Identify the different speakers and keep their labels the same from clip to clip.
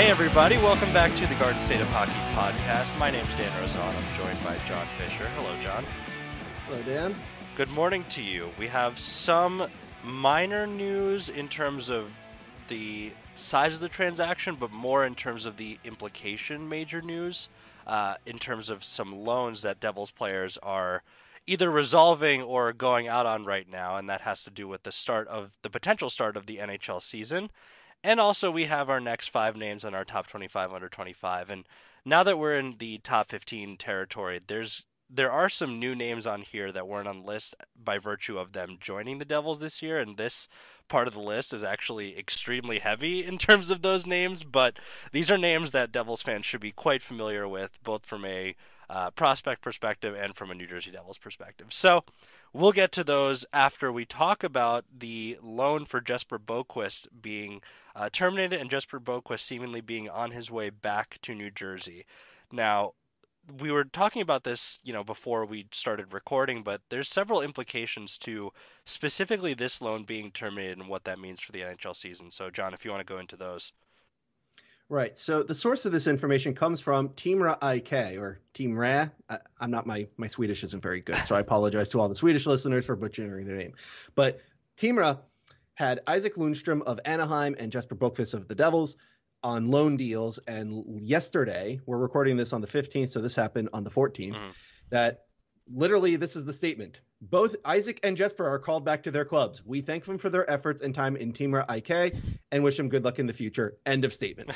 Speaker 1: Hey, everybody, welcome back to the Garden State of Hockey podcast. My name's Dan Rozon. I'm joined by John Fisher. Hello, John.
Speaker 2: Hello, Dan.
Speaker 1: Good morning to you. We have some minor news in terms of the size of the transaction, but more in terms of the implication major news, uh, in terms of some loans that Devils players are either resolving or going out on right now, and that has to do with the start of the potential start of the NHL season. And also, we have our next five names on our top 25 under 25. And now that we're in the top 15 territory, there's there are some new names on here that weren't on the list by virtue of them joining the Devils this year, and this part of the list is actually extremely heavy in terms of those names. But these are names that Devils fans should be quite familiar with, both from a uh, prospect perspective and from a New Jersey Devils perspective. So we'll get to those after we talk about the loan for Jesper Boqvist being uh, terminated and Jesper Boqvist seemingly being on his way back to New Jersey. Now, we were talking about this, you know, before we started recording, but there's several implications to specifically this loan being terminated and what that means for the NHL season. So, John, if you want to go into those.
Speaker 2: Right. So the source of this information comes from Timra IK or Team Ra. I, am not my my Swedish isn't very good, so I apologize to all the Swedish listeners for butchering their name. But Timra had Isaac Lundstrom of Anaheim and Jesper Boqvist of the Devils on loan deals. And yesterday, we're recording this on the 15th, so this happened on the 14th, mm-hmm. that literally this is the statement. Both Isaac and Jesper are called back to their clubs. We thank them for their efforts and time in Timrå IK and wish them good luck in the future. End of statement.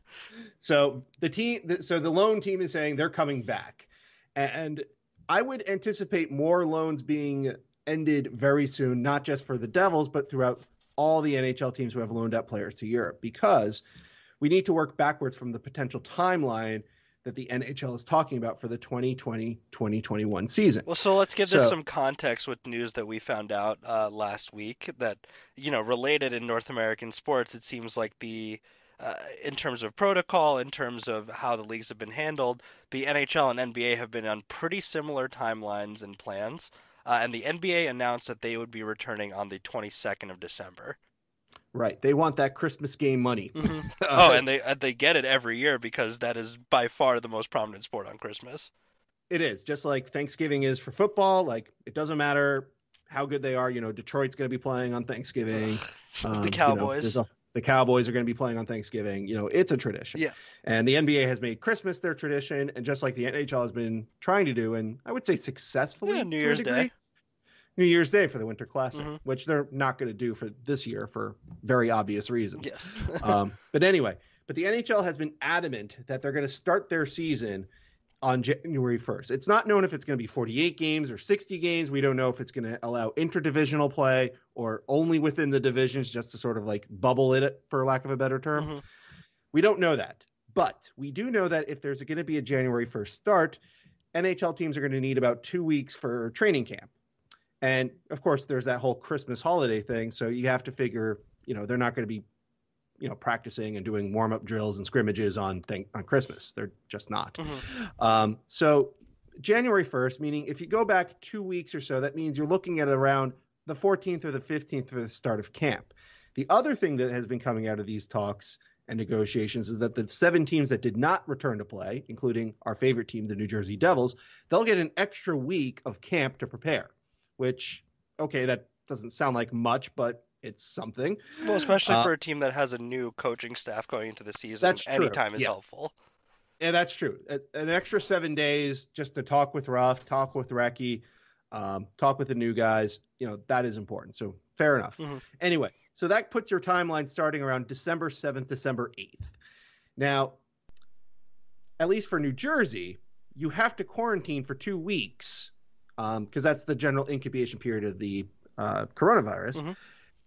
Speaker 2: so the team, so the loan team is saying they're coming back, and I would anticipate more loans being ended very soon, not just for the Devils, but throughout all the NHL teams who have loaned out players to Europe, because we need to work backwards from the potential timeline that the NHL is talking about for the 2020-2021 season.
Speaker 1: Well, so let's give so, this some context with news that we found out uh, last week that you know related in North American sports. It seems like the uh, in terms of protocol, in terms of how the leagues have been handled, the NHL and NBA have been on pretty similar timelines and plans. Uh, and the NBA announced that they would be returning on the 22nd of December.
Speaker 2: Right. They want that Christmas game money.
Speaker 1: Mm-hmm. oh, and they they get it every year because that is by far the most prominent sport on Christmas.
Speaker 2: It is just like Thanksgiving is for football. Like it doesn't matter how good they are. You know, Detroit's going to be playing on Thanksgiving.
Speaker 1: Um, the Cowboys.
Speaker 2: You know, a, the Cowboys are going to be playing on Thanksgiving. You know, it's a tradition.
Speaker 1: Yeah.
Speaker 2: And the NBA has made Christmas their tradition, and just like the NHL has been trying to do, and I would say successfully.
Speaker 1: Yeah, New Year's Day.
Speaker 2: New Year's Day for the Winter Classic, mm-hmm. which they're not going to do for this year for very obvious reasons.
Speaker 1: Yes.
Speaker 2: um, but anyway, but the NHL has been adamant that they're going to start their season on January 1st. It's not known if it's going to be 48 games or 60 games. We don't know if it's going to allow interdivisional play or only within the divisions just to sort of like bubble it, for lack of a better term. Mm-hmm. We don't know that. But we do know that if there's going to be a January 1st start, NHL teams are going to need about two weeks for training camp. And of course, there's that whole Christmas holiday thing. So you have to figure, you know, they're not going to be, you know, practicing and doing warm up drills and scrimmages on thing, on Christmas. They're just not. Mm-hmm. Um, so January 1st, meaning if you go back two weeks or so, that means you're looking at around the 14th or the 15th for the start of camp. The other thing that has been coming out of these talks and negotiations is that the seven teams that did not return to play, including our favorite team, the New Jersey Devils, they'll get an extra week of camp to prepare which okay, that doesn't sound like much, but it's something.
Speaker 1: Well, especially uh, for a team that has a new coaching staff going into the season, that's true. anytime is yes. helpful.
Speaker 2: Yeah, that's true. An extra seven days just to talk with Ruff, talk with Recchi, um, talk with the new guys. You know that is important. So fair enough. Mm-hmm. Anyway, so that puts your timeline starting around December seventh, December eighth. Now, at least for New Jersey, you have to quarantine for two weeks because um, that's the general incubation period of the uh, coronavirus mm-hmm.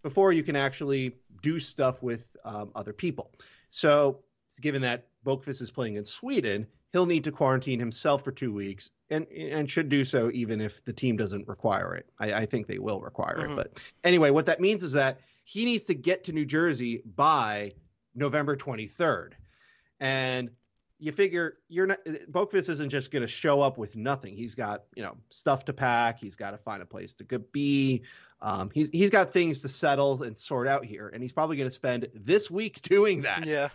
Speaker 2: before you can actually do stuff with um, other people. So, given that Boqvist is playing in Sweden, he'll need to quarantine himself for two weeks and and should do so even if the team doesn't require it. I, I think they will require mm-hmm. it. But anyway, what that means is that he needs to get to New Jersey by November 23rd. And you figure you're not Boqvist isn't just going to show up with nothing. He's got you know stuff to pack. He's got to find a place to be. Um, he's he's got things to settle and sort out here, and he's probably going to spend this week doing that.
Speaker 1: Yeah.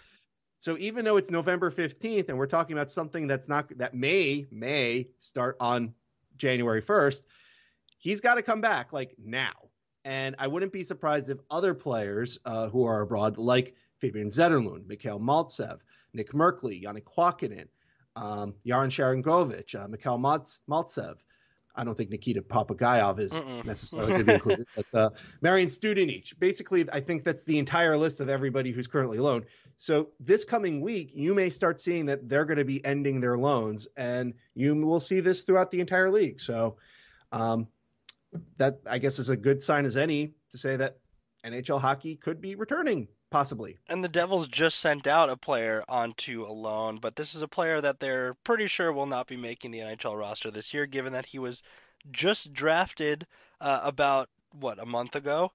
Speaker 2: So even though it's November 15th and we're talking about something that's not that may may start on January 1st, he's got to come back like now. And I wouldn't be surprised if other players uh, who are abroad, like Fabian Zetterlund, Mikhail Maltsev, Nick Merkley, Janne Kuokkanen, um, Yaron Sharangovich, uh, Mikhail Maltsev, I don't think Nikita Popugaev is Mm-mm. necessarily going to be included, but uh, Marian Studenic. Basically, I think that's the entire list of everybody who's currently loaned. So this coming week, you may start seeing that they're going to be ending their loans, and you will see this throughout the entire league. So um, that I guess is a good sign as any to say that NHL hockey could be returning possibly.
Speaker 1: And the Devils just sent out a player onto a loan, but this is a player that they're pretty sure will not be making the NHL roster this year, given that he was just drafted uh, about what a month ago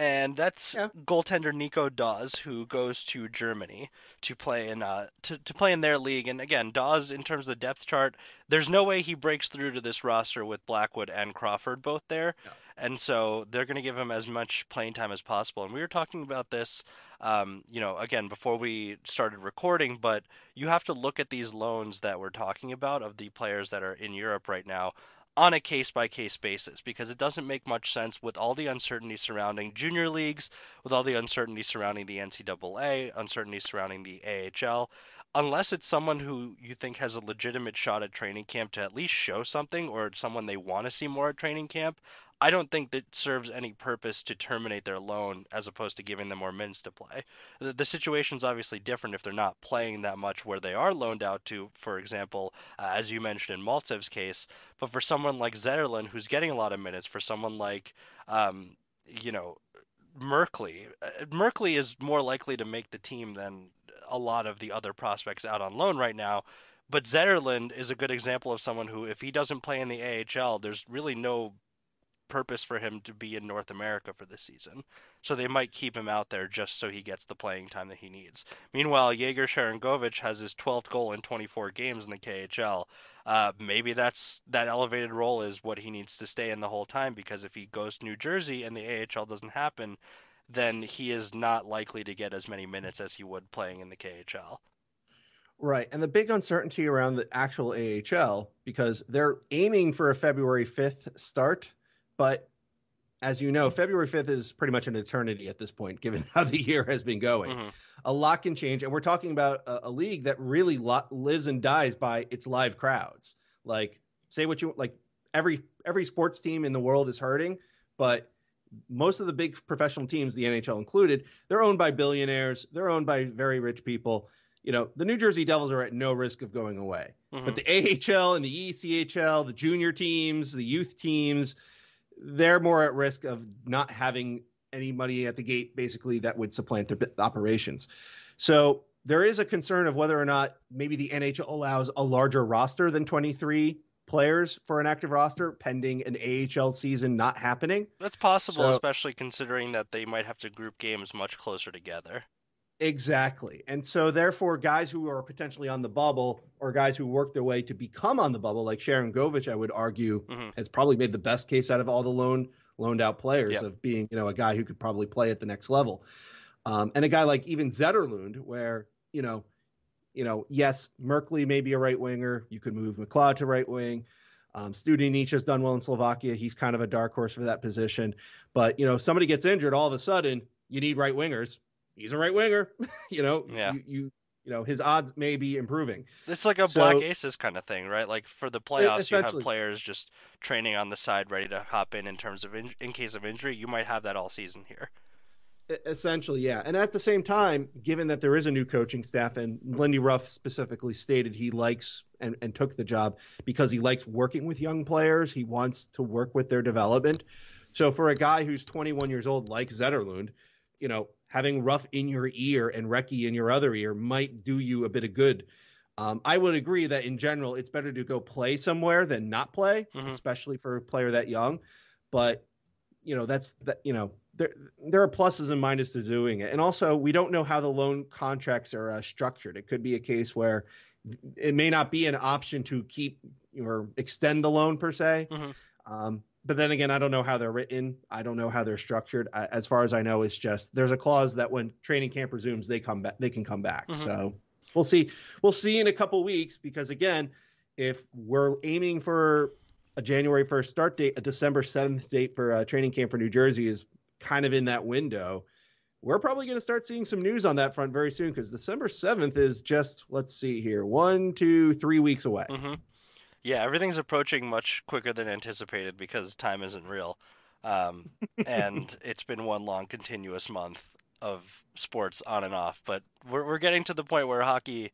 Speaker 1: and that's yeah. goaltender Nico Daws, who goes to Germany to play in uh to, to play in their league. And again, Daws, in terms of the depth chart, there's no way he breaks through to this roster with Blackwood and Crawford both there, yeah. And so they're going to give him as much playing time as possible. And we were talking about this, um, you know, again before we started recording, but you have to look at these loans that we're talking about of the players that are in Europe right now on a case by case basis because it doesn't make much sense with all the uncertainty surrounding junior leagues, with all the uncertainty surrounding the NCAA, uncertainty surrounding the AHL. Unless it's someone who you think has a legitimate shot at training camp to at least show something or someone they want to see more at training camp, I don't think that serves any purpose to terminate their loan as opposed to giving them more minutes to play. The, the situation's obviously different if they're not playing that much where they are loaned out to, for example, uh, as you mentioned in Maltsev's case. But for someone like Zetterlund, who's getting a lot of minutes, for someone like, um, you know, Merkley, uh, Merkley is more likely to make the team than a lot of the other prospects out on loan right now. But Zetterlund is a good example of someone who, if he doesn't play in the AHL, there's really no purpose for him to be in North America for this season. So they might keep him out there just so he gets the playing time that he needs. Meanwhile, Yegor Sharangovich has his 12th goal in 24 games in the KHL. Uh, maybe that's that elevated role is what he needs to stay in the whole time because if he goes to New Jersey and the AHL doesn't happen, then he is not likely to get as many minutes as he would playing in the KHL.
Speaker 2: Right. And the big uncertainty around the actual AHL, because they're aiming for a February 5th start, but as you know, February 5th is pretty much an eternity at this point, given how the year has been going. Mm-hmm. A lot can change. And we're talking about a, a league that really lo- lives and dies by its live crowds. Like, say what you like, every every sports team in the world is hurting, but most of the big professional teams, the NHL included, they're owned by billionaires, they're owned by very rich people. You know, the New Jersey Devils are at no risk of going away. Mm-hmm. But the AHL and the ECHL, the junior teams, the youth teams, they're more at risk of not having any money at the gate, basically, that would supplant their operations. So there is a concern of whether or not maybe the NHL allows a larger roster than 23 players for an active roster pending an AHL season not happening.
Speaker 1: That's possible, so, especially considering that they might have to group games much closer together.
Speaker 2: Exactly. And so therefore guys who are potentially on the bubble or guys who work their way to become on the bubble, like Sharangovich, I would argue, mm-hmm. has probably made the best case out of all the loan loaned out players yep. of being, you know, a guy who could probably play at the next level. Um, and a guy like even Zetterlund, where, you know, you know, yes, Merkley may be a right winger. You could move McLeod to right wing. Um, Studenic has done well in Slovakia. He's kind of a dark horse for that position. But, you know, if somebody gets injured, all of a sudden you need right wingers he's a right winger. you know, yeah. you, you you know his odds may be improving.
Speaker 1: It's like a so, black aces kind of thing, right? Like for the playoffs, you have players just training on the side, ready to hop in in terms of in, in case of injury. You might have that all season here.
Speaker 2: Essentially, yeah. And at the same time, given that there is a new coaching staff, and Lindy Ruff specifically stated he likes and, and took the job because he likes working with young players. He wants to work with their development. So for a guy who's 21 years old, like Zetterlund, you know, having Ruff in your ear and Recchi in your other ear might do you a bit of good. Um, I would agree that in general, it's better to go play somewhere than not play, mm-hmm. especially for a player that young. But you know, that's that. You know, there there are pluses and minuses to doing it, and also we don't know how the loan contracts are uh, structured. It could be a case where it may not be an option to keep or extend the loan per se. Mm-hmm. Um, but then again, I don't know how they're written. I don't know how they're structured. I, as far as I know, it's just there's a clause that when training camp resumes, they come back. They can come back.
Speaker 1: Mhm.
Speaker 2: So we'll see. We'll see in a couple weeks because again, if we're aiming for a January 1st start date, a December 7th date for uh, training camp for New Jersey is kind of in that window. We're probably going to start seeing some news on that front very soon because December 7th is just, let's see here, one, two, three weeks away.
Speaker 1: hmm Yeah, everything's approaching much quicker than anticipated because time isn't real. Um, and it's been one long continuous month of sports on and off. But we're, we're getting to the point where hockey,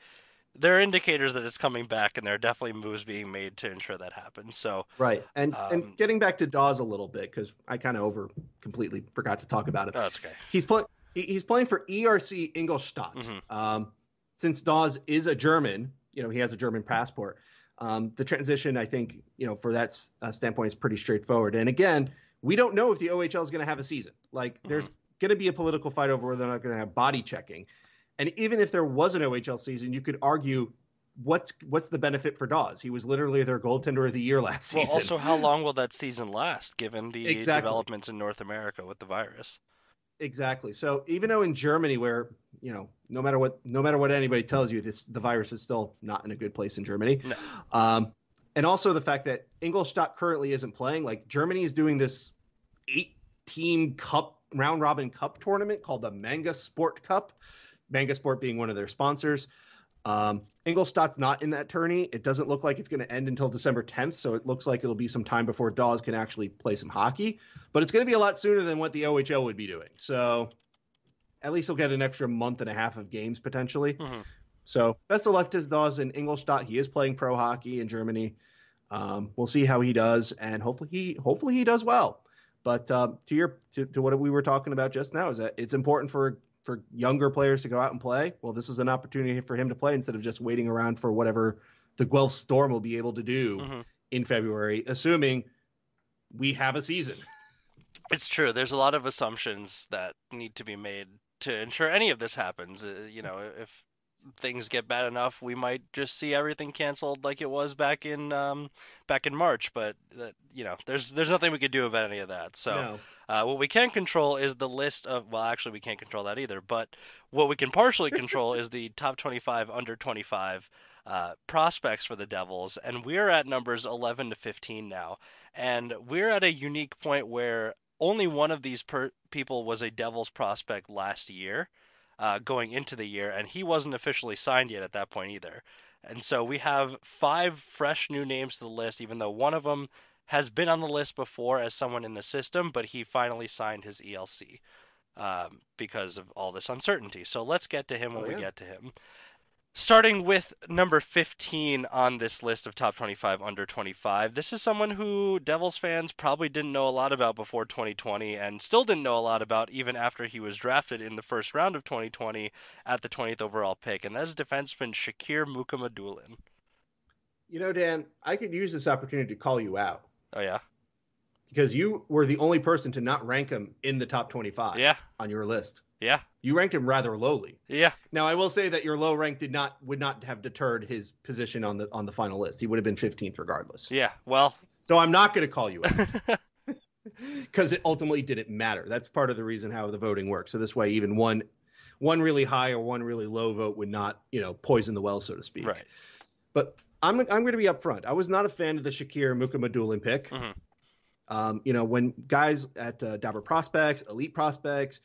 Speaker 1: there are indicators that it's coming back, and there are definitely moves being made to ensure that happens. So,
Speaker 2: Right. And
Speaker 1: Um,
Speaker 2: and getting back to Daws a little bit because I kind of over completely forgot to talk about it.
Speaker 1: oh, that's okay.
Speaker 2: He's playing. He's playing for ERC Ingolstadt.
Speaker 1: Mhm.
Speaker 2: Um, since Daws is a German, you know he has a German passport. Um, the transition, I think, you know, for that s- uh, standpoint, is pretty straightforward. And again, we don't know if the OHL is going to have a season. Like, there's going to be a political fight over whether or not they're going to have body checking. And even if there was an OHL season, you could argue what's what's the benefit for Daws? He was literally their goaltender of the year last season.
Speaker 1: Well,
Speaker 2: season.
Speaker 1: also, how long will that season last, given the
Speaker 2: Exactly.
Speaker 1: developments in North America with the virus?
Speaker 2: Exactly. So even though in Germany, where you know, no matter what, no matter what anybody tells you, this the virus is still not in a good place in Germany.
Speaker 1: No.
Speaker 2: Um, and also the fact that Ingolstadt currently isn't playing. Like Germany is doing this eight-team cup round robin cup tournament called the MagentaSport Cup. MagentaSport being one of their sponsors. Um, Ingolstadt's not in that tourney. It doesn't look like it's going to end until December 10th, so it looks like it'll be some time before Daws can actually play some hockey. But it's going to be a lot sooner than what the OHL would be doing. So at least he'll get an extra month and a half of games potentially.
Speaker 1: Mhm.
Speaker 2: So best of luck to Daws in Ingolstadt. He is playing pro hockey in Germany. Um, we'll see how he does, and hopefully he hopefully he does well. But um, to your to, to what we were talking about just now is that it's important for for younger players to go out and play. Well, this is an opportunity for him to play instead of just waiting around for whatever the Guelph Storm will be able to do
Speaker 1: Mhm.
Speaker 2: in February, assuming we have a season.
Speaker 1: It's true. There's a lot of assumptions that need to be made to ensure any of this happens. Uh, you know, if things get bad enough, we might just see everything canceled like it was back in um, back in March. But that, you know, there's there's nothing we could do about any of that. So
Speaker 2: no.
Speaker 1: Uh, what we can control is the list of. Well, actually, we can't control that either. But what we can partially control is the top 25, under 25 uh, prospects for the Devils, and we're at numbers 11 to 15 now, and we're at a unique point where only one of these per- people was a Devils prospect last year, uh, going into the year, and he wasn't officially signed yet at that point either. And so we have five fresh new names to the list, even though one of them has been on the list before as someone in the system, but he finally signed his ELC um, because of all this uncertainty. So let's get to him when
Speaker 2: Oh,
Speaker 1: we get to him. Starting with number 15 on this list of top 25 under 25. This is someone who Devils fans probably didn't know a lot about before 2020 and still didn't know a lot about even after he was drafted in the first round of 2020 at the 20th overall pick, and that is defenseman Shakir Mukhamadullin.
Speaker 2: You know, Dan, I could use this opportunity to call you out
Speaker 1: Oh yeah.
Speaker 2: because you were the only person to not rank him in the top 25
Speaker 1: Yeah.
Speaker 2: on your list.
Speaker 1: Yeah.
Speaker 2: You ranked him rather lowly.
Speaker 1: Yeah.
Speaker 2: Now, I will say that your low rank did not would not have deterred his position on the on the final list. He would have been 15th regardless.
Speaker 1: Yeah. Well,
Speaker 2: So I'm not going to call you out because it ultimately didn't matter. That's part of the reason how the voting works. So this way, even one one really high or one really low vote would not you know poison the well, so to speak.
Speaker 1: right.
Speaker 2: But I'm I'm going to be upfront. I was not a fan of the Shakir Mukhamadullin pick.
Speaker 1: Mhm.
Speaker 2: Um, you know, when guys at uh, Dobber Prospects, Elite Prospects,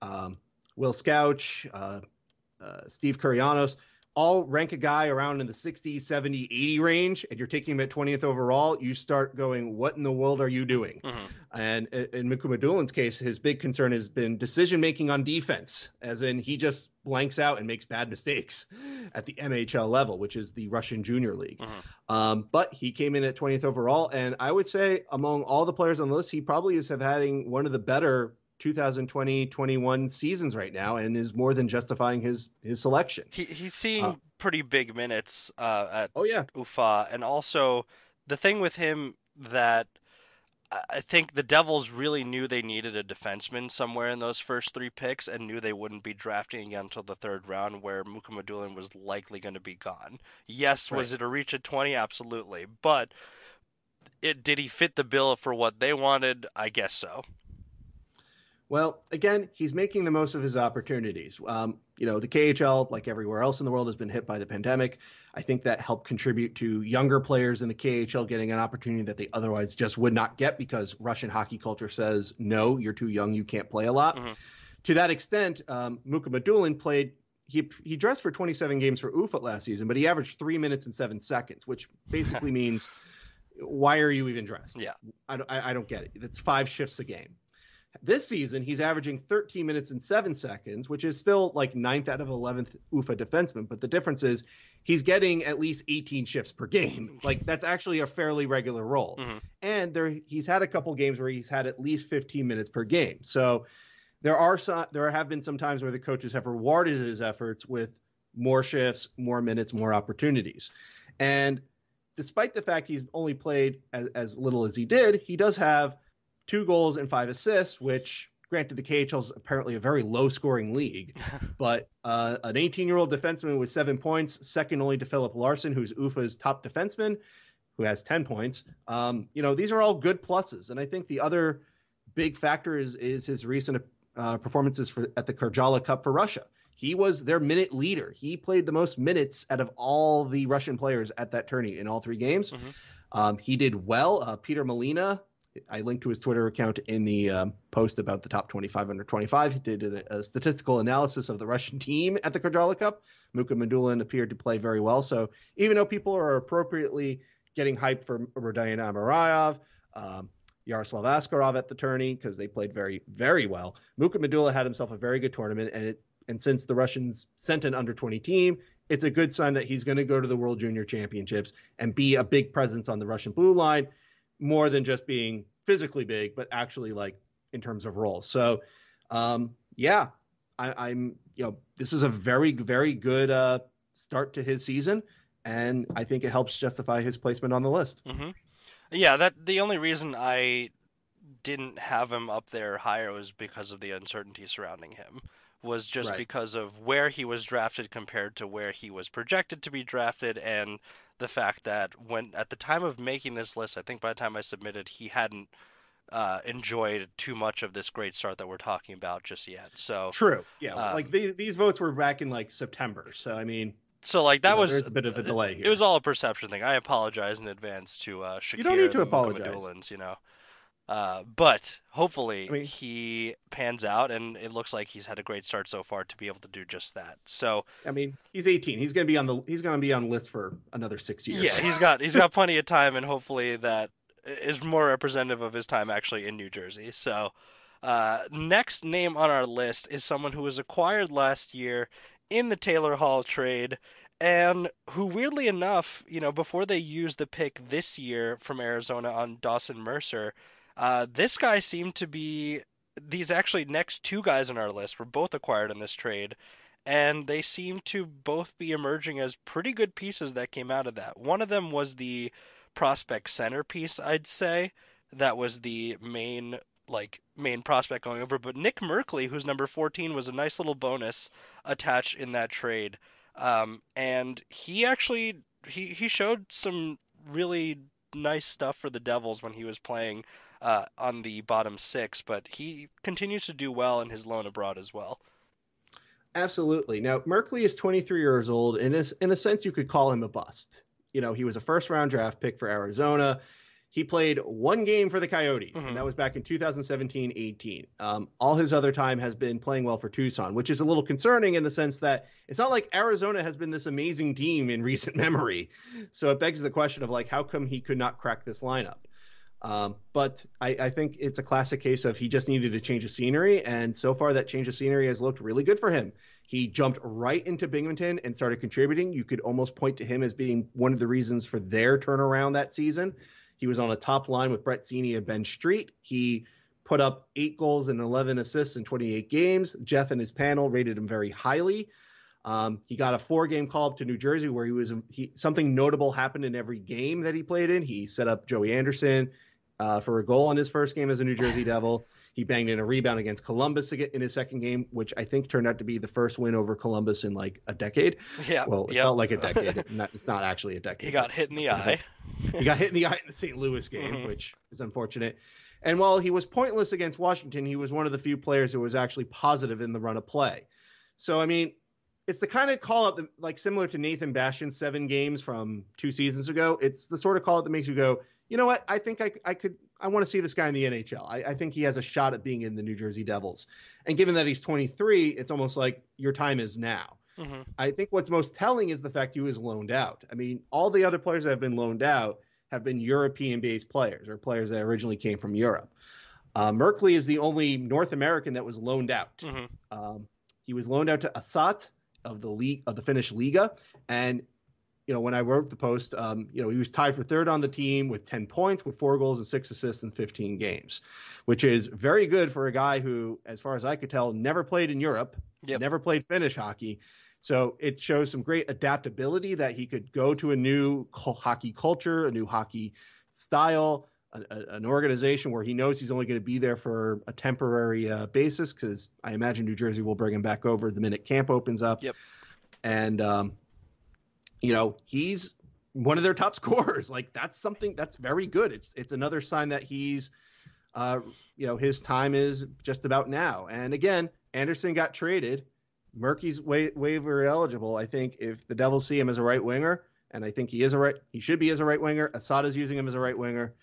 Speaker 2: um, Will Scouch, uh, uh, Steve Kournianos, all rank a guy around in the 60, 70, 80 range, and you're taking him at 20th overall, you start going, what in the world are you doing?
Speaker 1: Mhm.
Speaker 2: And in Mukhamadullin's case, his big concern has been decision making on defense, as in he just blanks out and makes bad mistakes at the MHL level, which is the Russian Junior League.
Speaker 1: Mhm.
Speaker 2: Um, but he came in at 20th overall, and I would say among all the players on the list, he probably is having one of the better 2020-21 seasons right now, and is more than justifying his his selection.
Speaker 1: He he's seeing
Speaker 2: Uh,
Speaker 1: pretty big minutes uh, at
Speaker 2: Oh yeah,
Speaker 1: Ufa, and also the thing with him that I think the Devils really knew they needed a defenseman somewhere in those first three picks, and knew they wouldn't be drafting again until the third round, where Mukhamadullin was likely going to be gone. Yes, was it a reach at 20? Absolutely, but it did he fit the bill for what they wanted? I guess so.
Speaker 2: Well, again, he's making the most of his opportunities. Um, you know, the KHL, like everywhere else in the world, has been hit by the pandemic. I think that helped contribute to younger players in the KHL getting an opportunity that they otherwise just would not get because Russian hockey culture says, no, you're too young, you can't play a lot. Mm-hmm. To that extent, um, Mukhamadullin played. He he dressed for 27 games for UFA last season, but he averaged three minutes and seven seconds, which basically means, why are you even dressed?
Speaker 1: Yeah,
Speaker 2: I, I, I don't get it. It's five shifts a game. This season, he's averaging 13 minutes and seven seconds, which is still like ninth out of 11th UFA defenseman. But the difference is he's getting at least 18 shifts per game. Like that's actually a fairly regular role. Mm-hmm. And there, he's had a couple games where he's had at least 15 minutes per game. So there are some, there have been some times where the coaches have rewarded his efforts with more shifts, more minutes, more opportunities. And despite the fact he's only played as, as little as he did, he does have two goals and five assists, which granted the KHL is apparently a very low scoring league, but uh, an 18 year old defenseman with seven points, second only to Philip Larsson, who's UFA's top defenseman, who has 10 points. Um, you know, these are all good pluses. And I think the other big factor is, is his recent uh, performances for, at the Karjala Cup for Russia. He was their minute leader. He played the most minutes out of all the Russian players at that tourney in all three games. Mm-hmm. Um, he did well. Uh, Peter Molina I linked to his Twitter account in the um, post about the top 25 under 25. He did a, a, statistical analysis of the Russian team at the Karjala Cup. Mukhamadullin appeared to play very well. So even though people are appropriately getting hyped for Rodion Amirov, um, Yaroslav Askarov at the tourney because they played very, very well. Mukhamadullin had himself a very good tournament, and it and since the Russians sent an under 20 team, it's a good sign that he's going to go to the World Junior Championships and be a big presence on the Russian blue line more than just being physically big, but actually like in terms of role. So, um, yeah, I, am you know this is a very very good uh, start to his season, and I think it helps justify his placement on the list.
Speaker 1: Mm-hmm. Yeah, that the only reason I didn't have him up there higher was because of the uncertainty surrounding him was just right. because of where he was drafted compared to where he was projected to be drafted and the fact that when at the time of making this list, I think by the time I submitted, he hadn't uh, enjoyed too much of this great start that we're talking about just yet. So
Speaker 2: true, yeah. Um, like these, these votes were back in like September, so I mean,
Speaker 1: so like that you know, was
Speaker 2: there's a bit of a delay here.
Speaker 1: It was all a perception thing. I apologize in advance to uh, Shakir
Speaker 2: You don't need to apologize.
Speaker 1: you know. Uh, but hopefully I mean, he pans out, and it looks like he's had a great start so far to be able to do just that. So
Speaker 2: I mean, he's 18. He's gonna be on the he's gonna be on the list for another six years.
Speaker 1: Yeah, he's got he's got plenty of time, and hopefully that is more representative of his time actually in New Jersey. So uh, next name on our list is someone who was acquired last year in the Taylor Hall trade and who weirdly enough, you know, before they used the pick this year from Arizona on Dawson Mercer, uh, this guy seemed to be these actually next two guys on our list were both acquired in this trade, and they seem to both be emerging as pretty good pieces that came out of that. One of them was the prospect centerpiece, I'd say. That was the main like main prospect going over. But Nick Merkley, who's number 14, was a nice little bonus attached in that trade. Um, and he actually he he showed some really nice stuff for the Devils when he was playing uh, on the bottom six, but he continues to do well in his loan abroad as well.
Speaker 2: Absolutely. Now, Merkley is 23 years old, and is, in a sense, you could call him a bust. You know, he was a first round draft pick for Arizona. He played one game for the Coyotes, mm-hmm. and that was back in 2017 18. Um, all his other time has been playing well for Tucson, which is a little concerning in the sense that it's not like Arizona has been this amazing team in recent memory. So it begs the question of, like, how come he could not crack this lineup? Um, but I, I, think it's a classic case of he just needed a change of scenery, and so far that change of scenery has looked really good for him. He jumped right into Binghamton and started contributing. You could almost point to him as being one of the reasons for their turnaround that season. He was on a top line with Brett Seney and Ben Street. He put up eight goals and 11 assists in 28 games. Jeff and his panel rated him very highly. Um, he got a four-game call up to New Jersey where he was he, something notable happened in every game that he played in. He set up Joey Anderson uh, for a goal in his first game as a New Jersey Devil. He banged in a rebound against Columbus in his second game, which I think turned out to be the first win over Columbus in like a decade.
Speaker 1: Yeah.
Speaker 2: Well, it
Speaker 1: yep.
Speaker 2: felt like a decade. it's not actually a decade.
Speaker 1: He got hit in the eye.
Speaker 2: he got hit in the eye in the St. Louis game,
Speaker 1: Mhm.
Speaker 2: which is unfortunate. And while he was pointless against Washington, he was one of the few players who was actually positive in the run of play. So, I mean, it's the kind of call up that, like similar to Nathan Bastian's seven games from two seasons ago. It's the sort of call up that makes you go, you know what? I think I, I could, I want to see this guy in the NHL. I, I think he has a shot at being in the New Jersey Devils. And given that he's 23, it's almost like your time is now.
Speaker 1: hmm
Speaker 2: I think what's most telling is the fact he was loaned out. I mean, all the other players that have been loaned out have been European based players or players that originally came from Europe. Uh, Merkley is the only North American that was loaned out.
Speaker 1: hmm
Speaker 2: Um, he was loaned out to Ässät of the league of the Finnish Liiga, and you know when I wrote the post, um, you know he was tied for third on the team with 10 points, with four goals and six assists in 15 games, which is very good for a guy who, as far as I could tell, never played in Europe,
Speaker 1: Yep.
Speaker 2: never played Finnish hockey. So it shows some great adaptability that he could go to a new hockey culture, a new hockey style, a, a, an organization where he knows he's only going to be there for a temporary uh, basis because I imagine New Jersey will bring him back over the minute camp opens up.
Speaker 1: Yep.
Speaker 2: And um, you know he's one of their top scorers. Like that's something that's very good. It's it's another sign that he's uh, you know his time is just about now. And again, Anderson got traded. Murky's wa- waiver eligible. I think if the Devils see him as a right winger, and I think he is a right, he should be as a right winger. Ässät's using him as a right winger.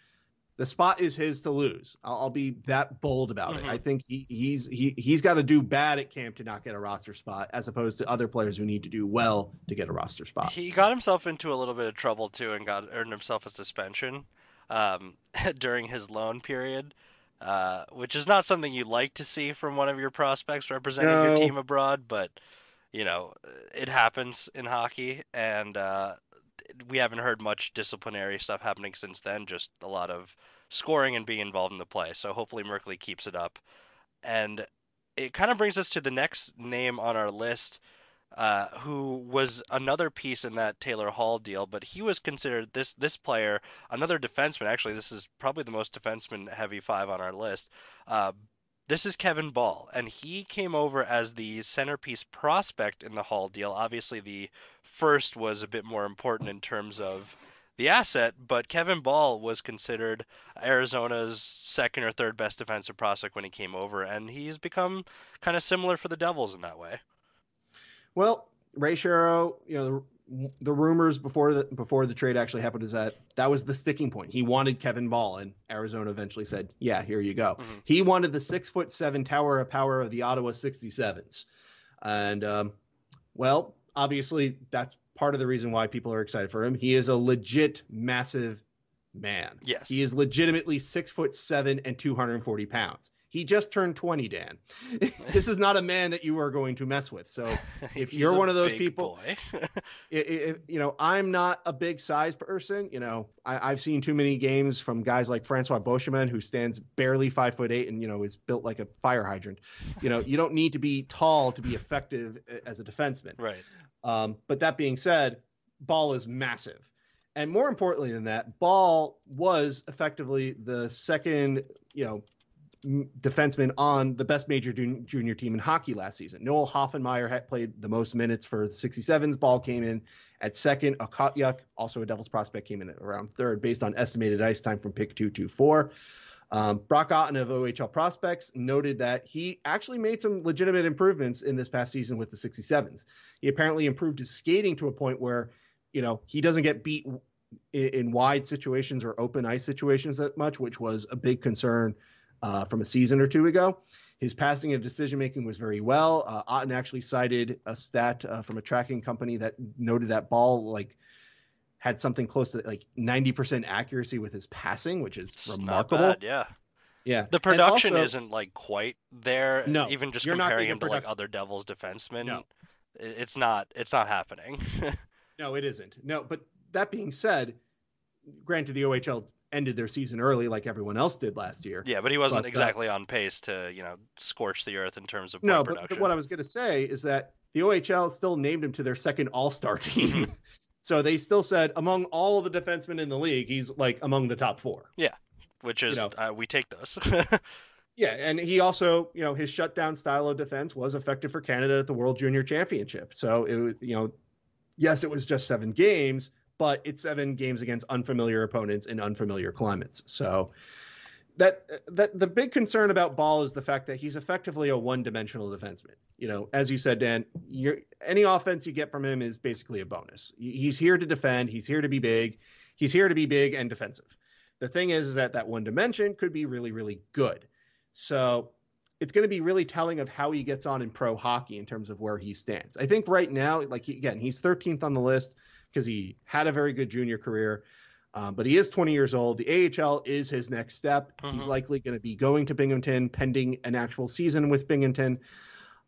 Speaker 2: The spot is his to lose. I'll, I'll be that bold about
Speaker 1: Mhm.
Speaker 2: it. I think he, he's he he's got to do bad at camp to not get a roster spot, as opposed to other players who need to do well to get a roster spot.
Speaker 1: He got himself into a little bit of trouble too, and got earned himself a suspension um, during his loan period, uh, which is not something you like to see from one of your prospects representing your team abroad. But you know, it happens in hockey, and uh, we haven't heard much disciplinary stuff happening since then. Just a lot of scoring and being involved in the play. So hopefully Merkley keeps it up. And it kind of brings us to the next name on our list, uh, who was another piece in that Taylor Hall deal, but he was considered this this player another defenseman. Actually, this is probably the most defenseman heavy five on our list. Uh, this is Kevin Ball, and he came over as the centerpiece prospect in the Hall deal. Obviously, the first was a bit more important in terms of the asset, but Kevin Ball was considered Arizona's second or third best defensive prospect when he came over, and he's become kind of similar for the Devils in that way.
Speaker 2: Well, Ray Shero, you know, the, rumors before the before the trade actually happened is that that was the sticking point. He wanted Kevin Ball, and Arizona eventually said, "Yeah, here you go."
Speaker 1: Mhm.
Speaker 2: He wanted the six foot seven tower of power of the Ottawa 67s, and um, well, obviously that's part of the reason why people are excited for him. He is a legit massive man.
Speaker 1: Yes.
Speaker 2: He is legitimately six foot seven and 240 pounds. He just turned 20, Dan. this is not a man that you are going to mess with. So if you're one of those people- it, it, you know, I'm not a big size person. You know, I, I've seen too many games from guys like Francois Beauchemin, who stands barely five foot eight and you know is built like a fire hydrant. You know, you don't need to be tall to be effective as a defenseman.
Speaker 1: right.
Speaker 2: Um, but that being said, Ball is massive. And more importantly than that, Ball was effectively the second, you know, defenseman on the best major jun- junior team in hockey last season. Noel Hoefenmayer had played the most minutes for the 67s. Ball came in at second. Okhotyuk, also a Devils prospect, came in at around third based on estimated ice time from pick 224. Um, Brock Otten of OHL Prospects noted that he actually made some legitimate improvements in this past season with the 67s. He apparently improved his skating to a point where, you know, he doesn't get beat in, in wide situations or open ice situations that much, which was a big concern uh, from a season or two ago. His passing and decision making was very well. Uh, Otten actually cited a stat uh, from a tracking company that noted that ball like had something close to like 90% accuracy with his passing, which is
Speaker 1: It's not
Speaker 2: remarkable.
Speaker 1: bad, yeah.
Speaker 2: Yeah.
Speaker 1: The production
Speaker 2: also-
Speaker 1: isn't like quite there.
Speaker 2: No,
Speaker 1: even just comparing him to like other Devils defensemen.
Speaker 2: No.
Speaker 1: It's not. It's not happening.
Speaker 2: No, it isn't. No, but that being said, granted the OHL ended their season early like everyone else did last year.
Speaker 1: yeah, but he wasn't
Speaker 2: But, uh,
Speaker 1: exactly on pace to you know scorch the earth in terms of
Speaker 2: No, but,
Speaker 1: production.
Speaker 2: but what I was going to say is that the OHL still named him to their second All-Star team. so they still said among all the defensemen in the league, he's like among the top four. Yeah.
Speaker 1: Which is
Speaker 2: you know.
Speaker 1: uh, we take those.
Speaker 2: Yeah, and he also, you know, his shutdown style of defense was effective for Canada at the World Junior Championship. So it was, you know, yes, it was just seven games, but it's seven games against unfamiliar opponents in unfamiliar climates. So that that the big concern about Ball is the fact that he's effectively a one-dimensional defenseman. You know, as you said, Dan, any offense you get from him is basically a bonus. He's here to defend. He's here to be big. He's here to be big and defensive. The thing is, is that that one dimension could be really, really good. So it's going to be really telling of how he gets on in pro hockey in terms of where he stands. I think right now, like again, he's 13th on the list because he had a very good junior career. Um, but he is 20 years old. The AHL is his next step. Mm-hmm. He's likely going to be going to Binghamton pending an actual season with Binghamton.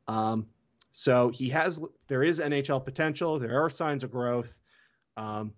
Speaker 2: Um, so he has, there is NHL potential. There are signs of growth. Um,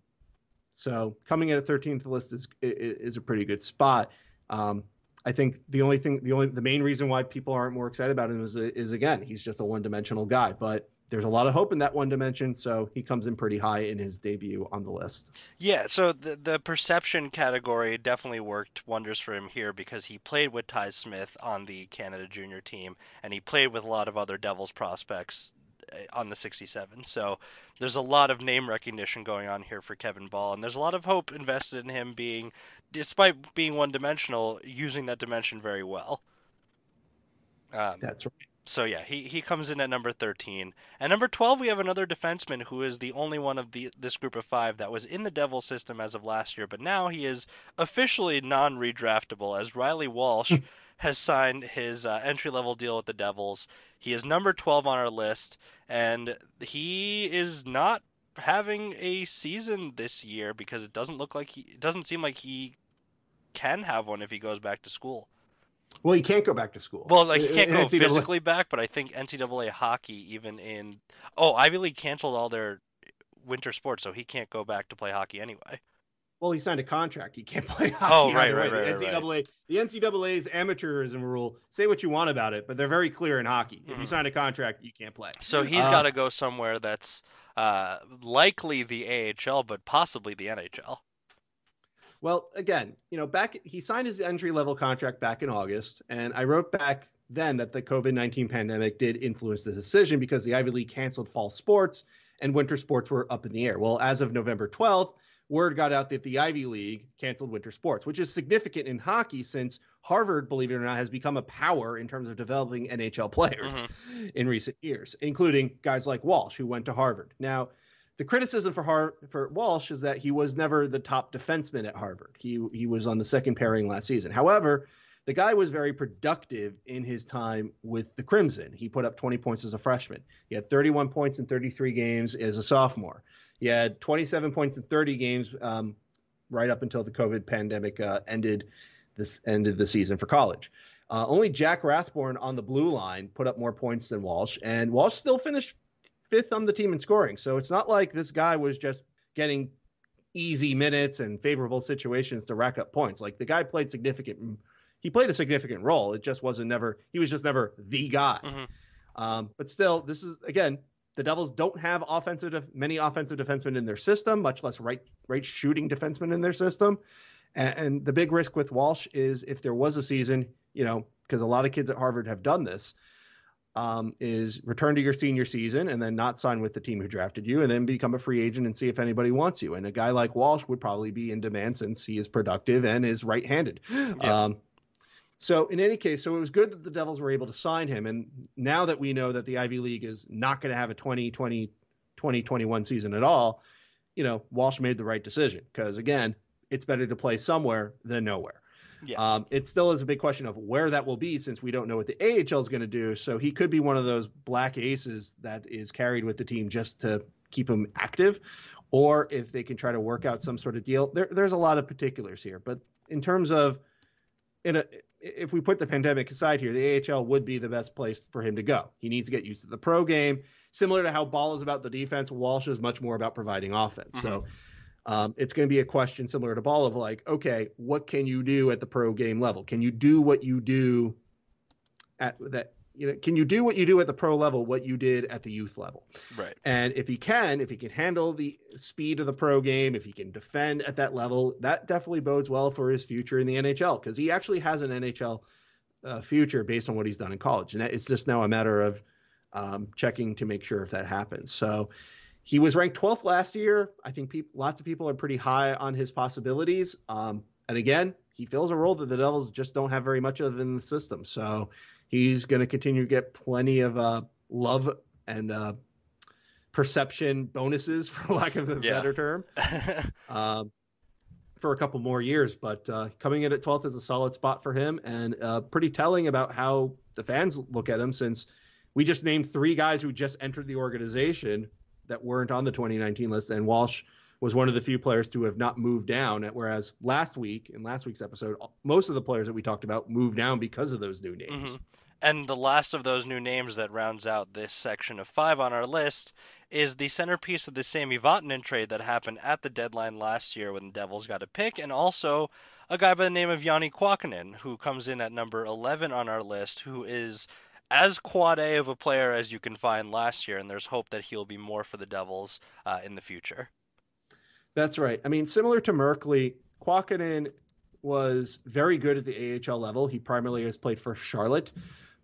Speaker 2: so coming in at 13th list is, is, is a pretty good spot. Um, I think the only thing, the only, the main reason why people aren't more excited about him is, is again, he's just a one-dimensional guy. But there's a lot of hope in that one dimension, so he comes in pretty high in his debut on the list.
Speaker 1: Yeah, so the the perception category definitely worked wonders for him here because he played with Ty Smith on the Canada junior team, and he played with a lot of other Devils prospects uh, on the 67. So there's a lot of name recognition going on here for Kevin Ball, and there's a lot of hope invested in him being despite being one dimensional, using that dimension very well.
Speaker 2: Um, That's right.
Speaker 1: So yeah, he, he comes in at number 13. At number 12, we have another defenseman who is the only one of the this group of five that was in the Devil system as of last year, but now he is officially non-redraftable as Riley Walsh has signed his uh, entry-level deal with the Devils. He is number 12 on our list, and he is not having a season this year because it doesn't look like he it doesn't seem like he can have one if he goes back to school.
Speaker 2: Well, he can't go back to school.
Speaker 1: Well, like he can't go NCAA. physically back, but I think NCAA hockey, even in oh Ivy League canceled all their winter sports, so he can't go back to play hockey anyway.
Speaker 2: Well, he signed a contract. He can't play hockey.
Speaker 1: Oh, right, right, right,
Speaker 2: the NCAA, right. the NCAA's amateurism rule. Say what you want about it, but they're very clear in hockey. Mm-hmm. If you mm-hmm. sign a contract, you can't play.
Speaker 1: So he's uh, got to go somewhere that's uh, likely the AHL, but possibly the NHL.
Speaker 2: Well, again, you know, back he signed his entry level contract back in August, and I wrote back then that the COVID nineteen pandemic did influence the decision because the Ivy League canceled fall sports and winter sports were up in the air. Well, as of November twelfth, word got out that the Ivy League canceled winter sports, which is significant in hockey since Harvard, believe it or not, has become a power in terms of developing NHL players mm-hmm. in recent years, including guys like Walsh, who went to Harvard. Now, the criticism for Har- for Walsh is that he was never the top defenseman at Harvard. He he was on the second pairing last season. However, the guy was very productive in his time with the Crimson. He put up 20 points as a freshman. He had 31 points in 33 games as a sophomore. He had 27 points in 30 games um, right up until the COVID pandemic uh, ended this ended the season for college. Uh, only Jack Rathbone on the blue line put up more points than Walsh, and Walsh still finished fifth on the team in scoring. So it's not like this guy was just getting easy minutes and favorable situations to rack up points. Like the guy played significant. He played a significant role. It just wasn't never. He was just never the guy. Mm-hmm. Um, but still, this is again the Devils don't have offensive many offensive defensemen in their system, much less right right shooting defensemen in their system. And, and the big risk with Walsh is if there was a season, you know, because a lot of kids at Harvard have done this, um, is return to your senior season and then not sign with the team who drafted you, and then become a free agent and see if anybody wants you. And a guy like Walsh would probably be in demand since he is productive and is right-handed. Yeah. Um, so in any case, so it was good that the Devils were able to sign him. And now that we know that the Ivy League is not going to have a 2020 2021 season at all, you know, Walsh made the right decision because again, it's better to play somewhere than nowhere. Yeah. Um, it still is a big question of where that will be since we don't know what the AHL is going to do. So he could be one of those black aces that is carried with the team just to keep him active, or if they can try to work out some sort of deal. There, there's a lot of particulars here, but in terms of in a if we put the pandemic aside here, the AHL would be the best place for him to go. He needs to get used to the pro game. Similar to how Ball is about the defense, Walsh is much more about providing offense. Mm-hmm. So um, it's going to be a question similar to Ball of like, okay, what can you do at the pro game level? Can you do what you do at that? You know, can you do what you do at the pro level, what you did at the youth level?
Speaker 1: Right.
Speaker 2: And if he can, if he can handle the speed of the pro game, if he can defend at that level, that definitely bodes well for his future in the NHL because he actually has an NHL uh, future based on what he's done in college. And it's just now a matter of um, checking to make sure if that happens. So he was ranked 12th last year. I think people, lots of people are pretty high on his possibilities. Um, and again, he fills a role that the Devils just don't have very much of in the system. So he's going to continue to get plenty of uh, love and uh, perception bonuses, for lack of a yeah. better term, um, for a couple more years. But uh, coming in at 12th is a solid spot for him and uh, pretty telling about how the fans look at him since we just named three guys who just entered the organization that weren't on the 2019 list, and Walsh was one of the few players to have not moved down. Whereas last week, in last week's episode, most of the players that we talked about moved down because of those new names.
Speaker 1: Mm-hmm. And the last of those new names that rounds out this section of five on our list is the centerpiece of the Sami Vatanen trade that happened at the deadline last year when the Devils got a pick, and also a guy by the name of Janne Kuokkanen, who comes in at number 11 on our list, who is as quad A of a player as you can find last year, and there's hope that he'll be more for the Devils uh, in the future.
Speaker 2: That's right. I mean, similar to Merkley, Kuokkanen was very good at the AHL level. He primarily has played for Charlotte,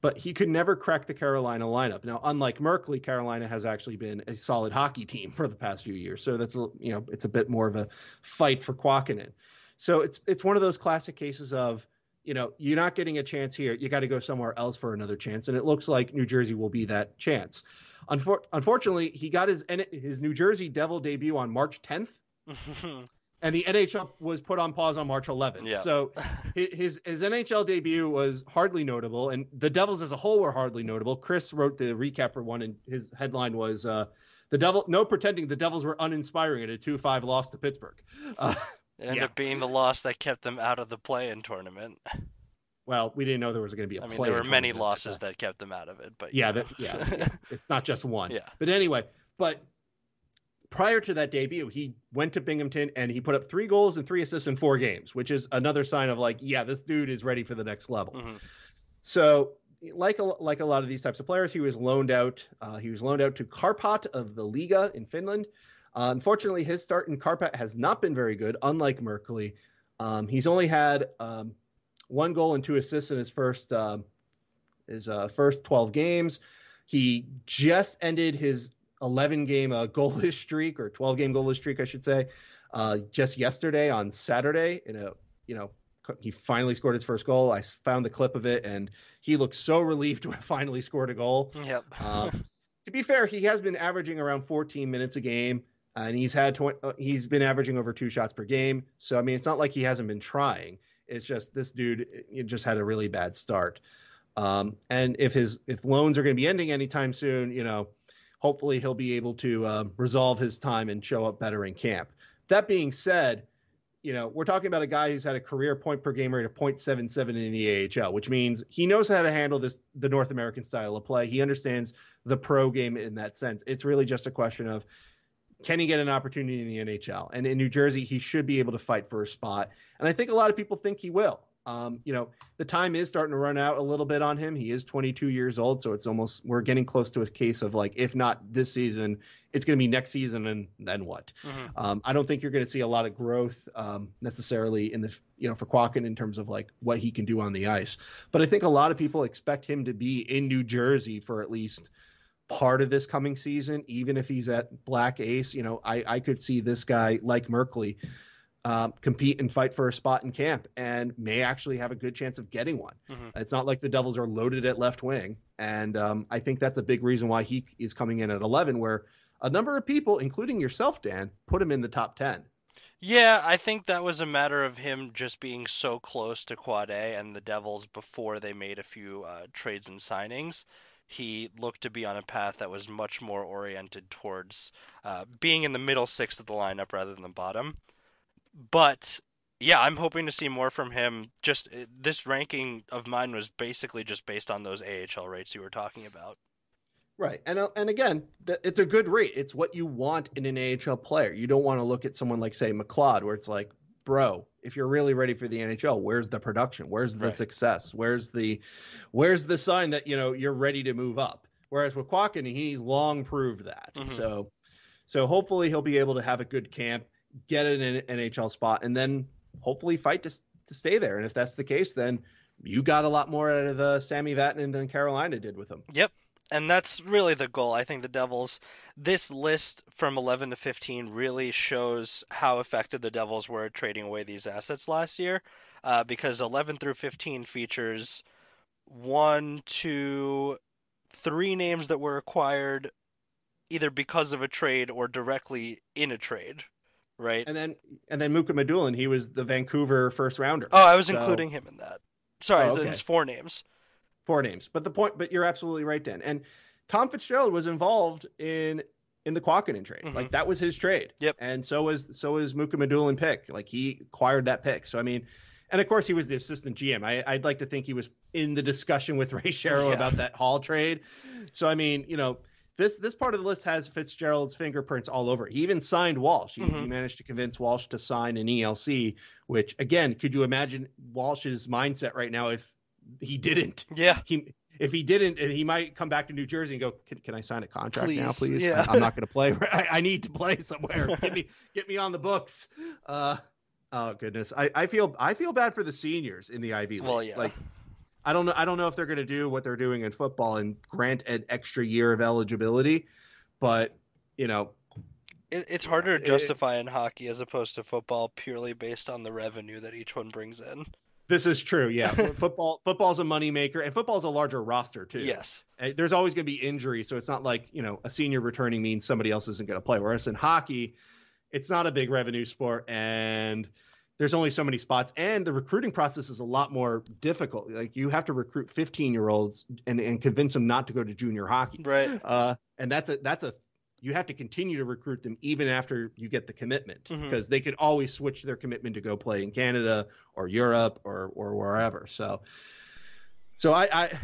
Speaker 2: but he could never crack the Carolina lineup. Now, unlike Merkley, Carolina has actually been a solid hockey team for the past few years, so that's a, you know it's a bit more of a fight for Kuokkanen. So it's it's one of those classic cases of you know, you're not getting a chance here. You got to go somewhere else for another chance, and it looks like New Jersey will be that chance. Unfor- unfortunately, he got his his New Jersey Devil debut on March 10th, and the NHL was put on pause on March 11th. Yeah. So his his NHL debut was hardly notable, and the Devils as a whole were hardly notable. Chris wrote the recap for one, and his headline was. Uh, the devil, no pretending the Devils were uninspiring at a 2-5 loss to Pittsburgh. Uh,
Speaker 1: it ended yeah. up being the loss that kept them out of the play-in tournament.
Speaker 2: Well, we didn't know there was going to be a.
Speaker 1: I mean, there were many losses that kept them out of it, but
Speaker 2: yeah, that, yeah, yeah, it's not just one.
Speaker 1: Yeah.
Speaker 2: But anyway, but prior to that debut, he went to Binghamton and he put up three goals and three assists in four games, which is another sign of like, yeah, this dude is ready for the next level. Mm-hmm. So, like a, like a lot of these types of players, he was loaned out. Uh, he was loaned out to Kärpät of the Liiga in Finland. Uh, unfortunately, his start in Kärpät has not been very good, unlike Merkley. Um, he's only had um, one goal and two assists in his first uh, his uh, first 12 games. He just ended his 11 game uh, goalless streak or 12 game goalless streak, I should say, uh, just yesterday on Saturday. In a you know he finally scored his first goal. I found the clip of it, and he looked so relieved to have finally scored a goal.
Speaker 1: Yep.
Speaker 2: Um, to be fair, he has been averaging around 14 minutes a game and he's had 20, uh, he's been averaging over two shots per game. So I mean, it's not like he hasn't been trying. It's just this dude it just had a really bad start. Um, and if his if loans are going to be ending anytime soon, you know, hopefully he'll be able to uh, resolve his time and show up better in camp. That being said, you know, we're talking about a guy who's had a career point per game rate of 0.77 in the AHL, which means he knows how to handle this the North American style of play. He understands the pro game in that sense. It's really just a question of can he get an opportunity in the NHL? And in New Jersey, he should be able to fight for a spot. And I think a lot of people think he will. Um, you know, the time is starting to run out a little bit on him. He is 22 years old, so it's almost we're getting close to a case of like, if not this season, it's going to be next season, and then what? Mm-hmm. Um, I don't think you're going to see a lot of growth um, necessarily in the you know for Quacken in terms of like what he can do on the ice. But I think a lot of people expect him to be in New Jersey for at least part of this coming season, even if he's at Black Ace. You know, I, I could see this guy like Merkley um, compete and fight for a spot in camp and may actually have a good chance of getting one. Mm-hmm. It's not like the Devils are loaded at left wing. And um, I think that's a big reason why he is coming in at 11, where a number of people, including yourself, Dan, put him in the top 10.
Speaker 1: Yeah, I think that was a matter of him just being so close to Quad A and the Devils before they made a few uh, trades and signings he looked to be on a path that was much more oriented towards uh, being in the middle six of the lineup rather than the bottom. But yeah, I'm hoping to see more from him. Just uh, this ranking of mine was basically just based on those AHL rates you were talking about.
Speaker 2: Right, and uh, and again, it's a good rate. It's what you want in an AHL player. You don't want to look at someone like say McLeod, where it's like, bro, if you're really ready for the NHL, where's the production? Where's the right. success? Where's the where's the sign that you know you're ready to move up? Whereas with Quacken, he's long proved that. Mm-hmm. So so hopefully he'll be able to have a good camp, get an NHL spot, and then hopefully fight to to stay there. And if that's the case, then you got a lot more out of the Sami Vatanen than Carolina did with him.
Speaker 1: Yep. And that's really the goal. I think the Devils, this list from 11 to 15 really shows how effective the Devils were at trading away these assets last year. Uh, because 11 through 15 features one, two, three names that were acquired either because of a trade or directly in a trade, right?
Speaker 2: And then and then Mukhamadullin, he was the Vancouver first rounder.
Speaker 1: Oh, I was
Speaker 2: So-
Speaker 1: including him in that. Sorry,
Speaker 2: Oh, okay.
Speaker 1: there's four names.
Speaker 2: Four names. But the point, but you're absolutely right, Dan. And Tom Fitzgerald was involved in in the Kuokkanen trade.
Speaker 1: Mhm.
Speaker 2: Like that was his trade.
Speaker 1: Yep.
Speaker 2: And so was so was Mukhamadullin pick. Like he acquired that pick. So I mean, and of course he was the assistant GM. I, I'd like to think he was in the discussion with Ray Shero
Speaker 1: Yeah.
Speaker 2: about that Hall trade. So I mean, you know. This, this part of the list has Fitzgerald's fingerprints all over. He even signed Walsh. He, he
Speaker 1: Mhm.
Speaker 2: managed to convince Walsh to sign an ELC, which again, could you imagine Walsh's mindset right now if he didn't?
Speaker 1: Yeah.
Speaker 2: he if he didn't, he might come back to New Jersey and go, "Can, can I sign a contract now,
Speaker 1: Please,
Speaker 2: please?
Speaker 1: yeah.
Speaker 2: I, am not going to play. I, I need to play somewhere. get me get me on the books." Uh, oh goodness, I, I feel I feel bad for the seniors in the Ivy League.
Speaker 1: Well, yeah.
Speaker 2: Like I don't know I don't know if they're going to do what they're doing in football and grant an extra year of eligibility, but you know
Speaker 1: It, it's harder to
Speaker 2: It-
Speaker 1: justify in hockey as opposed to football purely based on the revenue that each one brings in.
Speaker 2: This is true. Yeah, football football's a moneymaker and football's a larger roster too.
Speaker 1: Yes.
Speaker 2: Uh, there's always going to be injury, so it's not like you know a senior returning means somebody else isn't going to play. Whereas in hockey, it's not a big revenue sport, and there's only so many spots, and the recruiting process is a lot more difficult. Like you have to recruit 15 year olds and, and convince them not to go to junior hockey,
Speaker 1: Right.
Speaker 2: uh, and that's a that's a you have to continue to recruit them even after you get the commitment
Speaker 1: Mhm.
Speaker 2: because they could always switch their commitment to go play in Canada or Europe or or wherever. So, so I, I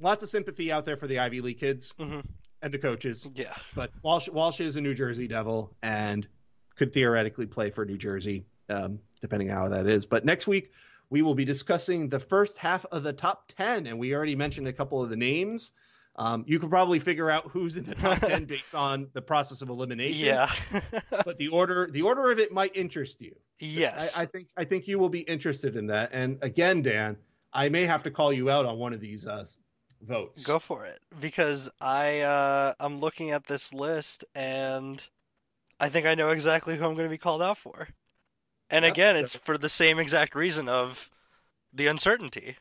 Speaker 2: lots of sympathy out there for the Ivy League kids
Speaker 1: hmm
Speaker 2: and the coaches,
Speaker 1: Yeah.
Speaker 2: but Walsh Walsh is a New Jersey Devil and could theoretically play for New Jersey, um, depending on how that is. But next week we will be discussing the first half of the top ten, and we already mentioned a couple of the names. Um, you can probably figure out who's in the top ten based on the process of elimination.
Speaker 1: Yeah.
Speaker 2: But the order, the order of it might interest you.
Speaker 1: yes.
Speaker 2: I, I think I think you will be interested in that. And again, Dan, I may have to call you out on one of these uh, votes.
Speaker 1: Go for it because I uh, I'm looking at this list and I think I know exactly who I'm going to be called out for. And again, it's for the same exact reason of the uncertainty.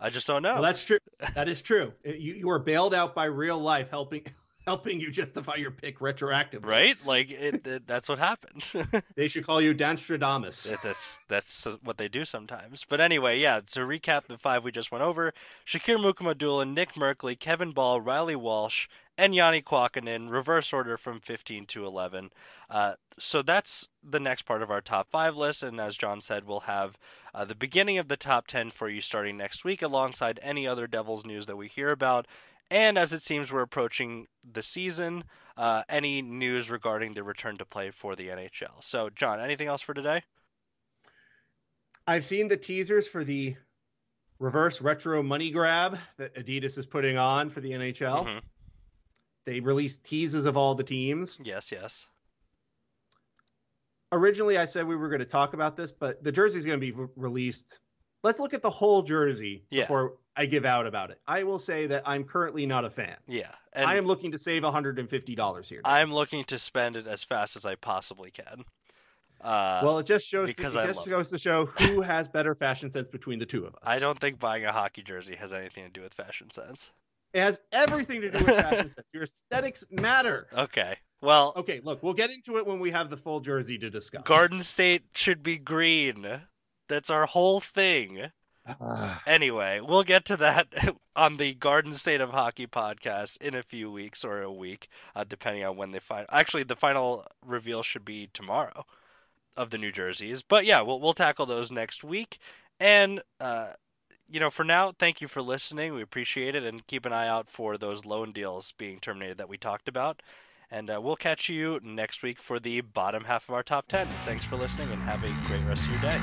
Speaker 1: I just don't know.
Speaker 2: Well, that's true. That is true. You you were bailed out by real life helping helping you justify your pick retroactively.
Speaker 1: right? Like it, it that's what happened.
Speaker 2: They should call you Danstradamus.
Speaker 1: That- that's that's what they do sometimes. But anyway, yeah. To recap the five we just went over: Shakir Mukhamadullin, Nick Merkley, Kevin Bahl, Reilly Walsh, and Janne Kuokkanen. Reverse order from 15 to 11. Uh, so that's the next part of our top five list. And as John said, we'll have uh, the beginning of the top 10 for you starting next week, alongside any other Devils news that we hear about. And as it seems we're approaching the season, uh, any news regarding the return to play for the NHL. So, John, anything else for today?
Speaker 2: I've seen the teasers for the reverse retro money grab that Adidas is putting on for the NHL.
Speaker 1: Mhm.
Speaker 2: They released teases of all the teams.
Speaker 1: Yes, yes.
Speaker 2: Originally, I said we were going to talk about this, but the jersey is going to be re- released. Let's look at the whole jersey
Speaker 1: Yeah.
Speaker 2: before I give out about it. I will say that I'm currently not a fan.
Speaker 1: Yeah.
Speaker 2: I am looking to save $150 here.
Speaker 1: I'm looking to spend it as fast as I possibly can. Uh,
Speaker 2: well, it just shows
Speaker 1: because
Speaker 2: it just goes to show who has better fashion sense between the two of us.
Speaker 1: I don't think buying a hockey jersey has anything to do with fashion sense.
Speaker 2: It has everything to do with fashion sense. Your aesthetics matter.
Speaker 1: Okay. Well,
Speaker 2: Okay, look, we'll get into it when we have the full jersey to discuss.
Speaker 1: Garden State should be green. That's our whole thing.
Speaker 2: Ah,
Speaker 1: Anyway, we'll get to that on the Garden State of Hockey podcast in a few weeks or a week, uh, depending on when they find. Actually, the final reveal should be tomorrow of the New Jerseys. But yeah, we'll we'll tackle those next week. And uh, you know, for now, thank you for listening. We appreciate it, and keep an eye out for those loan deals being terminated that we talked about. And uh, we'll catch you next week for the bottom half of our top 10. Thanks for listening and have a great rest of your day.